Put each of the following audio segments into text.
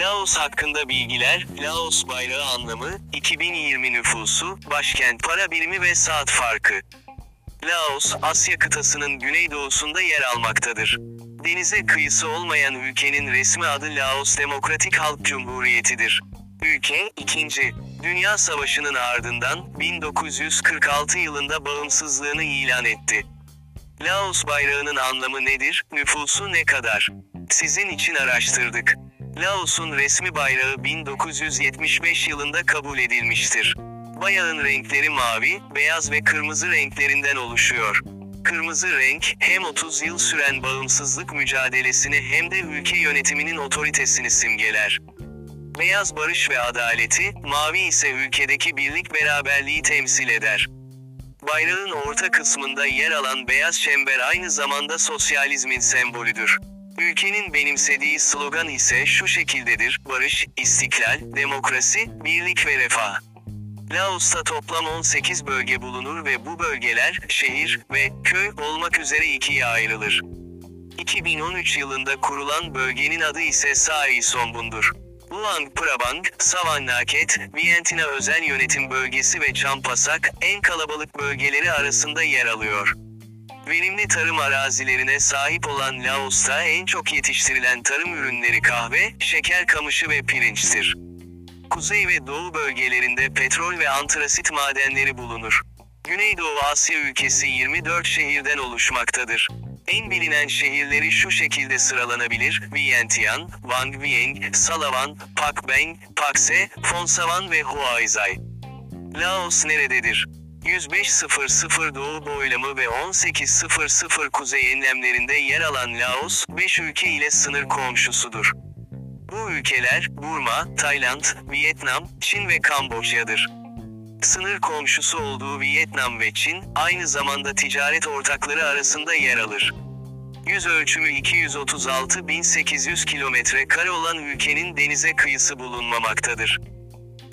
Laos hakkında bilgiler, Laos bayrağı anlamı, 2020 nüfusu, başkent para birimi ve saat farkı. Laos, Asya kıtasının güneydoğusunda yer almaktadır. Denize kıyısı olmayan ülkenin resmi adı Laos Demokratik Halk Cumhuriyeti'dir. Ülke, 2. Dünya Savaşı'nın ardından 1946 yılında bağımsızlığını ilan etti. Laos bayrağının anlamı nedir, nüfusu ne kadar? Sizin için araştırdık. Laos'un resmi bayrağı 1975 yılında kabul edilmiştir. Bayrağın renkleri mavi, beyaz ve kırmızı renklerinden oluşuyor. Kırmızı renk, hem 30 yıl süren bağımsızlık mücadelesini hem de ülke yönetiminin otoritesini simgeler. Beyaz barış ve adaleti, mavi ise ülkedeki birlik beraberliği temsil eder. Bayrağın orta kısmında yer alan beyaz çember aynı zamanda sosyalizmin sembolüdür. Ülkenin benimsediği slogan ise şu şekildedir: barış, istiklal, demokrasi, birlik ve refah. Laos'ta toplam 18 bölge bulunur ve bu bölgeler, şehir ve köy olmak üzere ikiye ayrılır. 2013 yılında kurulan bölgenin adı ise Sai Sombun'dur. Luang Prabang, Savannaket, Vientiane Özel Yönetim Bölgesi ve Champasak, en kalabalık bölgeleri arasında yer alıyor. Verimli tarım arazilerine sahip olan Laos'ta en çok yetiştirilen tarım ürünleri kahve, şeker kamışı ve pirinçtir. Kuzey ve Doğu bölgelerinde petrol ve antrasit madenleri bulunur. Güneydoğu Asya ülkesi 24 şehirden oluşmaktadır. En bilinen şehirleri şu şekilde sıralanabilir: Vientiane, Vang Vieng, Salavan, Pak Beng, Pakse, Phonsavan ve Huaizai. Laos nerededir? 105.00 doğu boylamı ve 18.00 kuzey enlemlerinde yer alan Laos, 5 ülke ile sınır komşusudur. Bu ülkeler, Burma, Tayland, Vietnam, Çin ve Kamboçya'dır. Sınır komşusu olduğu Vietnam ve Çin, aynı zamanda ticaret ortakları arasında yer alır. Yüz ölçümü 236.800 kilometre kare olan ülkenin denize kıyısı bulunmamaktadır.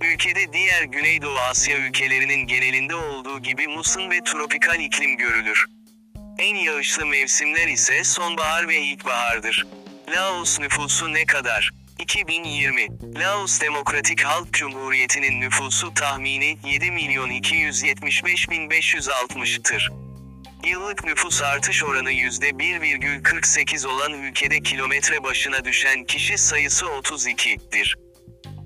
Ülkede diğer Güneydoğu Asya ülkelerinin genelinde olduğu gibi muson ve tropikal iklim görülür. En yağışlı mevsimler ise sonbahar ve ilkbahardır. Laos nüfusu ne kadar? 2020 Laos Demokratik Halk Cumhuriyeti'nin nüfusu tahmini 7 milyon 275 bin 560'tır. Yıllık nüfus artış oranı %1,48 olan ülkede kilometre başına düşen kişi sayısı 32'dir.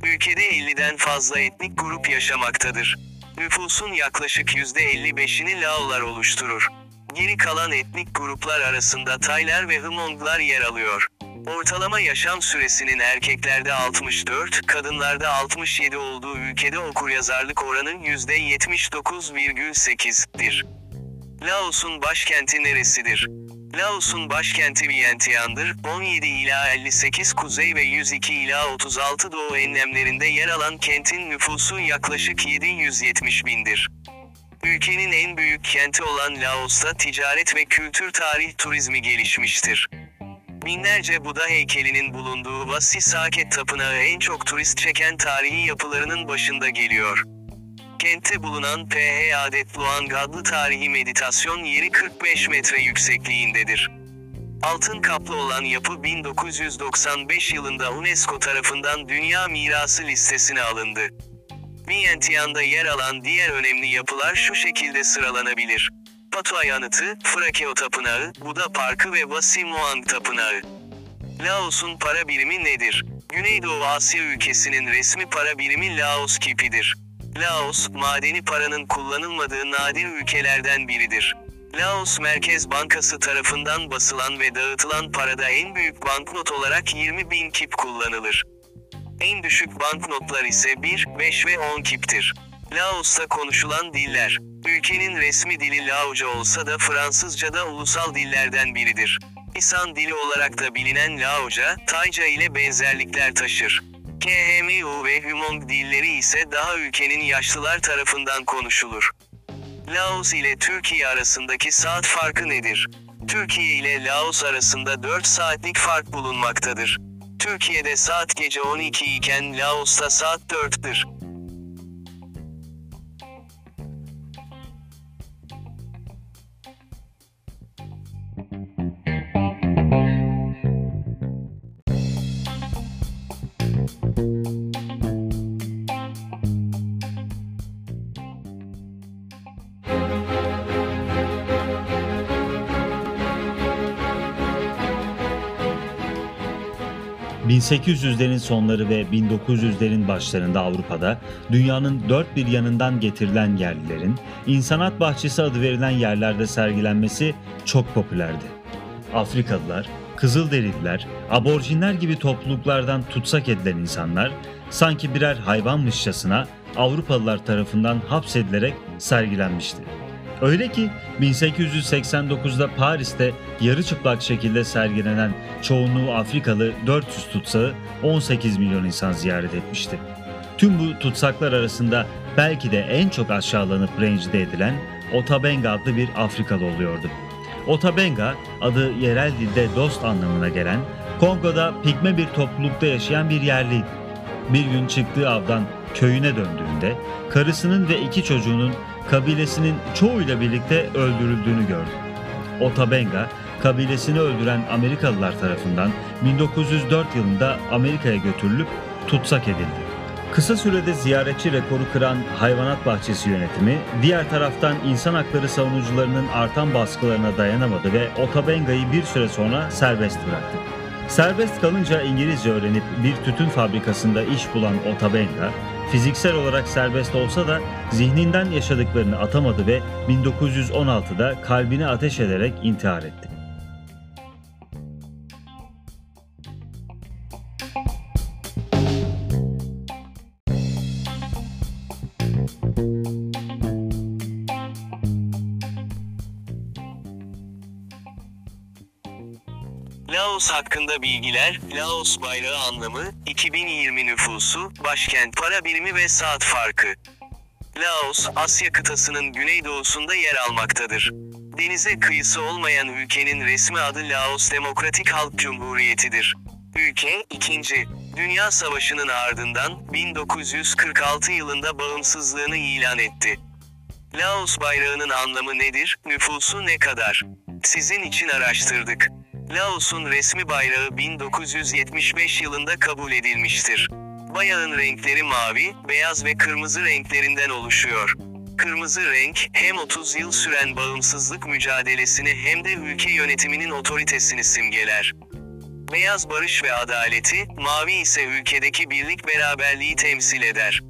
Ülkede 50'den fazla etnik grup yaşamaktadır. Nüfusun yaklaşık %55'ini Laolar oluşturur. Geri kalan etnik gruplar arasında Taylar ve Hmonglar yer alıyor. Ortalama yaşam süresinin erkeklerde 64, kadınlarda 67 olduğu ülkede okuryazarlık oranı %79,8'dir. Laos'un başkenti neresidir? Laos'un başkenti Vientiane'dır. 17 ila 58 kuzey ve 102 ila 36 doğu enlemlerinde yer alan kentin nüfusu yaklaşık 770 bindir. Ülkenin en büyük kenti olan Laos'ta ticaret ve kültür tarih turizmi gelişmiştir. Binlerce Buda heykelinin bulunduğu Vasi Saket Tapınağı en çok turist çeken tarihi yapılarının başında geliyor. Kentte bulunan P.H. Adet Luang adlı tarihi meditasyon yeri 45 metre yüksekliğindedir. Altın kaplı olan yapı 1995 yılında UNESCO tarafından Dünya Mirası listesine alındı. Vientiane'da yer alan diğer önemli yapılar şu şekilde sıralanabilir. Patuay Anıtı, Frakeo Tapınağı, Buda Parkı ve Vasi Muang Tapınağı. Laos'un para birimi nedir? Güneydoğu Asya ülkesinin resmi para birimi Laos Kipi'dir. Laos, madeni paranın kullanılmadığı nadir ülkelerden biridir. Laos Merkez Bankası tarafından basılan ve dağıtılan parada en büyük banknot olarak 20 bin kip kullanılır. En düşük banknotlar ise 1, 5 ve 10 kiptir. Laos'ta konuşulan diller. Ülkenin resmi dili Laoca olsa da Fransızca da ulusal dillerden biridir. İsan dili olarak da bilinen Laoca, Tayca ile benzerlikler taşır. KHMU ve Hmong dilleri ise daha ülkenin yaşlılar tarafından konuşulur. Laos ile Türkiye arasındaki saat farkı nedir? Türkiye ile Laos arasında 4 saatlik fark bulunmaktadır. Türkiye'de saat gece 12 iken Laos'ta saat 4'tır. 1800'lerin sonları ve 1900'lerin başlarında Avrupa'da dünyanın dört bir yanından getirilen yerlilerin insanat bahçesi adı verilen yerlerde sergilenmesi çok popülerdi. Afrikalılar, Kızılderililer, aborjinler gibi topluluklardan tutsak edilen insanlar sanki birer hayvanmışçasına Avrupalılar tarafından hapsedilerek sergilenmişti. Öyle ki 1889'da Paris'te yarı çıplak şekilde sergilenen çoğunluğu Afrikalı 400 tutsağı 18 milyon insan ziyaret etmişti. Tüm bu tutsaklar arasında belki de en çok aşağılanıp rencide edilen Otabenga adlı bir Afrikalı oluyordu. Otabenga adı yerel dilde dost anlamına gelen Kongo'da pigme bir toplulukta yaşayan bir yerliydi. Bir gün çıktığı avdan köyüne döndüğünde karısının ve iki çocuğunun kabilesinin çoğuyla birlikte öldürüldüğünü gördü. Otabenga, kabilesini öldüren Amerikalılar tarafından 1904 yılında Amerika'ya götürülüp tutsak edildi. Kısa sürede ziyaretçi rekoru kıran hayvanat bahçesi yönetimi, diğer taraftan insan hakları savunucularının artan baskılarına dayanamadı ve Otabenga'yı bir süre sonra serbest bıraktı. Serbest kalınca İngilizce öğrenip bir tütün fabrikasında iş bulan Otabenga, fiziksel olarak serbest olsa da zihninden yaşadıklarını atamadı ve 1916'da kalbini ateş ederek intihar etti. Bilgiler, Laos bayrağı anlamı, 2020 nüfusu, başkent para birimi ve saat farkı. Laos, Asya kıtasının güneydoğusunda yer almaktadır. Denize kıyısı olmayan ülkenin resmi adı Laos Demokratik Halk Cumhuriyeti'dir. Ülke, 2. Dünya Savaşı'nın ardından 1946 yılında bağımsızlığını ilan etti. Laos bayrağının anlamı nedir, nüfusu ne kadar? Sizin için araştırdık. Laos'un resmi bayrağı 1975 yılında kabul edilmiştir. Bayrağın renkleri mavi, beyaz ve kırmızı renklerinden oluşuyor. Kırmızı renk, hem 30 yıl süren bağımsızlık mücadelesini hem de ülke yönetiminin otoritesini simgeler. Beyaz barış ve adaleti, mavi ise ülkedeki birlik beraberliği temsil eder.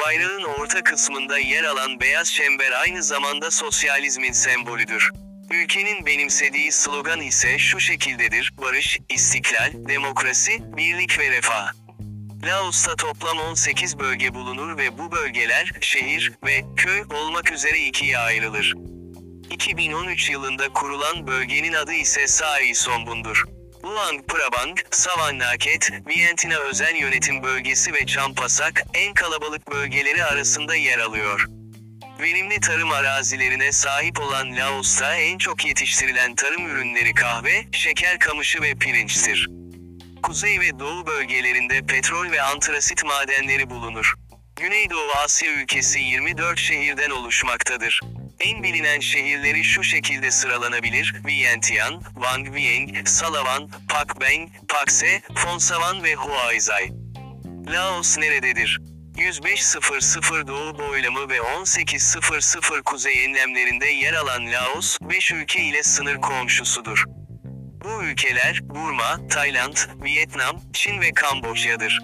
Bayrağın orta kısmında yer alan beyaz çember aynı zamanda sosyalizmin sembolüdür. Ülkenin benimsediği slogan ise şu şekildedir, barış, istiklal, demokrasi, birlik ve refah. Laos'ta toplam 18 bölge bulunur ve bu bölgeler, şehir ve köy olmak üzere ikiye ayrılır. 2013 yılında kurulan bölgenin adı ise Sai Sombun'dur. Luang Prabang, Savannakhet, Vientiane Özel Yönetim Bölgesi ve Champasak, en kalabalık bölgeleri arasında yer alıyor. Verimli tarım arazilerine sahip olan Laos'ta en çok yetiştirilen tarım ürünleri kahve, şeker kamışı ve pirinçtir. Kuzey ve Doğu bölgelerinde petrol ve antrasit madenleri bulunur. Güneydoğu Asya ülkesi 24 şehirden oluşmaktadır. En bilinen şehirleri şu şekilde sıralanabilir: Vientiane, Wang Vieng, Salavan, Pakbeng, Pakse, Phonsavan ve Huaizai. Laos nerededir? 105.00 doğu boylamı ve 18.00 kuzey enlemlerinde yer alan Laos, 5 ülke ile sınır komşusudur. Bu ülkeler, Burma, Tayland, Vietnam, Çin ve Kamboçya'dır.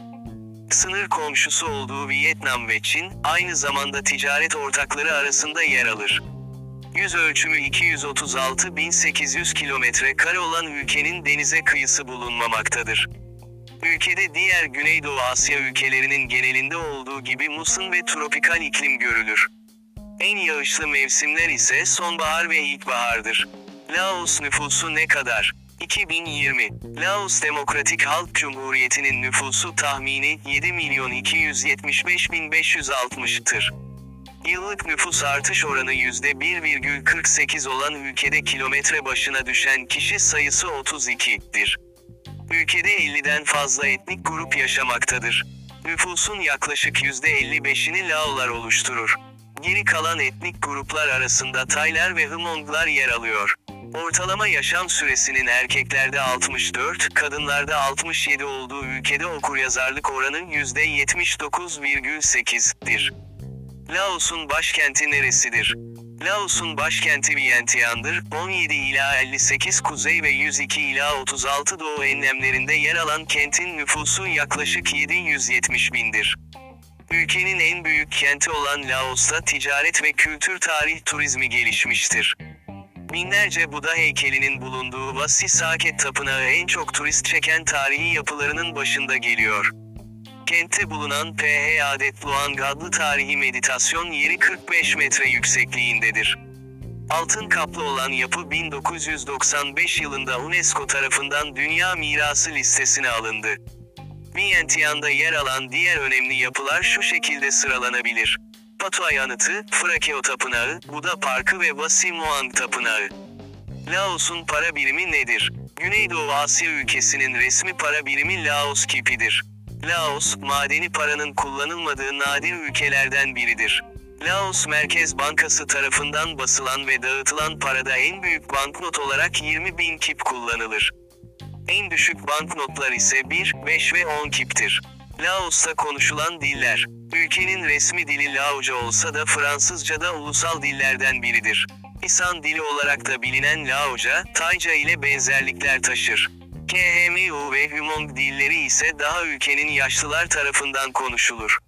Sınır komşusu olduğu Vietnam ve Çin, aynı zamanda ticaret ortakları arasında yer alır. Yüz ölçümü 236.800 kilometre kare olan ülkenin denize kıyısı bulunmamaktadır. Ülkede diğer Güneydoğu Asya ülkelerinin genelinde olduğu gibi muson ve tropikal iklim görülür. En yağışlı mevsimler ise sonbahar ve ilkbahardır. Laos nüfusu ne kadar? 2020 Laos Demokratik Halk Cumhuriyeti'nin nüfusu tahmini 7 milyon 275 bin 560'tır. Yıllık nüfus artış oranı %1,48 olan ülkede kilometre başına düşen kişi sayısı 32'dir. Ülkede 50'den fazla etnik grup yaşamaktadır. Nüfusun yaklaşık %55'ini Laolar oluşturur. Geri kalan etnik gruplar arasında Taylar ve Hmonglar yer alıyor. Ortalama yaşam süresinin erkeklerde 64, kadınlarda 67 olduğu ülkede okuryazarlık oranı %79,8'dir. Laos'un başkenti neresidir? Laos'un başkenti Vientiane'dır. 17 ila 58 kuzey ve 102 ila 36 doğu enlemlerinde yer alan kentin nüfusu yaklaşık 770 bindir. Ülkenin en büyük kenti olan Laos'ta ticaret ve kültür tarih turizmi gelişmiştir. Binlerce Buda heykelinin bulunduğu Vasi Saket Tapınağı en çok turist çeken tarihi yapılarının başında geliyor. Kentte bulunan Ph Adet Luang adlı tarihi meditasyon yeri 45 metre yüksekliğindedir. Altın kaplı olan yapı 1995 yılında UNESCO tarafından Dünya Mirası listesine alındı. Vientiane'da yer alan diğer önemli yapılar şu şekilde sıralanabilir. Patuay Anıtı, Frakeo Tapınağı, Buda Parkı ve Vasi Muang Tapınağı. Laos'un para birimi nedir? Güneydoğu Asya ülkesinin resmi para birimi Laos kipidir. Laos, madeni paranın kullanılmadığı nadir ülkelerden biridir. Laos Merkez Bankası tarafından basılan ve dağıtılan parada en büyük banknot olarak 20 bin kip kullanılır. En düşük banknotlar ise 1, 5 ve 10 kiptir. Laos'ta konuşulan diller. Ülkenin resmi dili Laoca olsa da Fransızca da ulusal dillerden biridir. İsan dili olarak da bilinen Laoca, Tayca ile benzerlikler taşır. KHMU ve Hmong dilleri ise daha ülkenin yaşlılar tarafından konuşulur.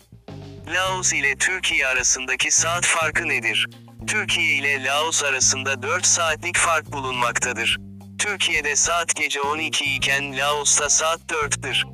Laos ile Türkiye arasındaki saat farkı nedir? Türkiye ile Laos arasında 4 saatlik fark bulunmaktadır. Türkiye'de saat gece 12 iken Laos'ta saat 4'tür.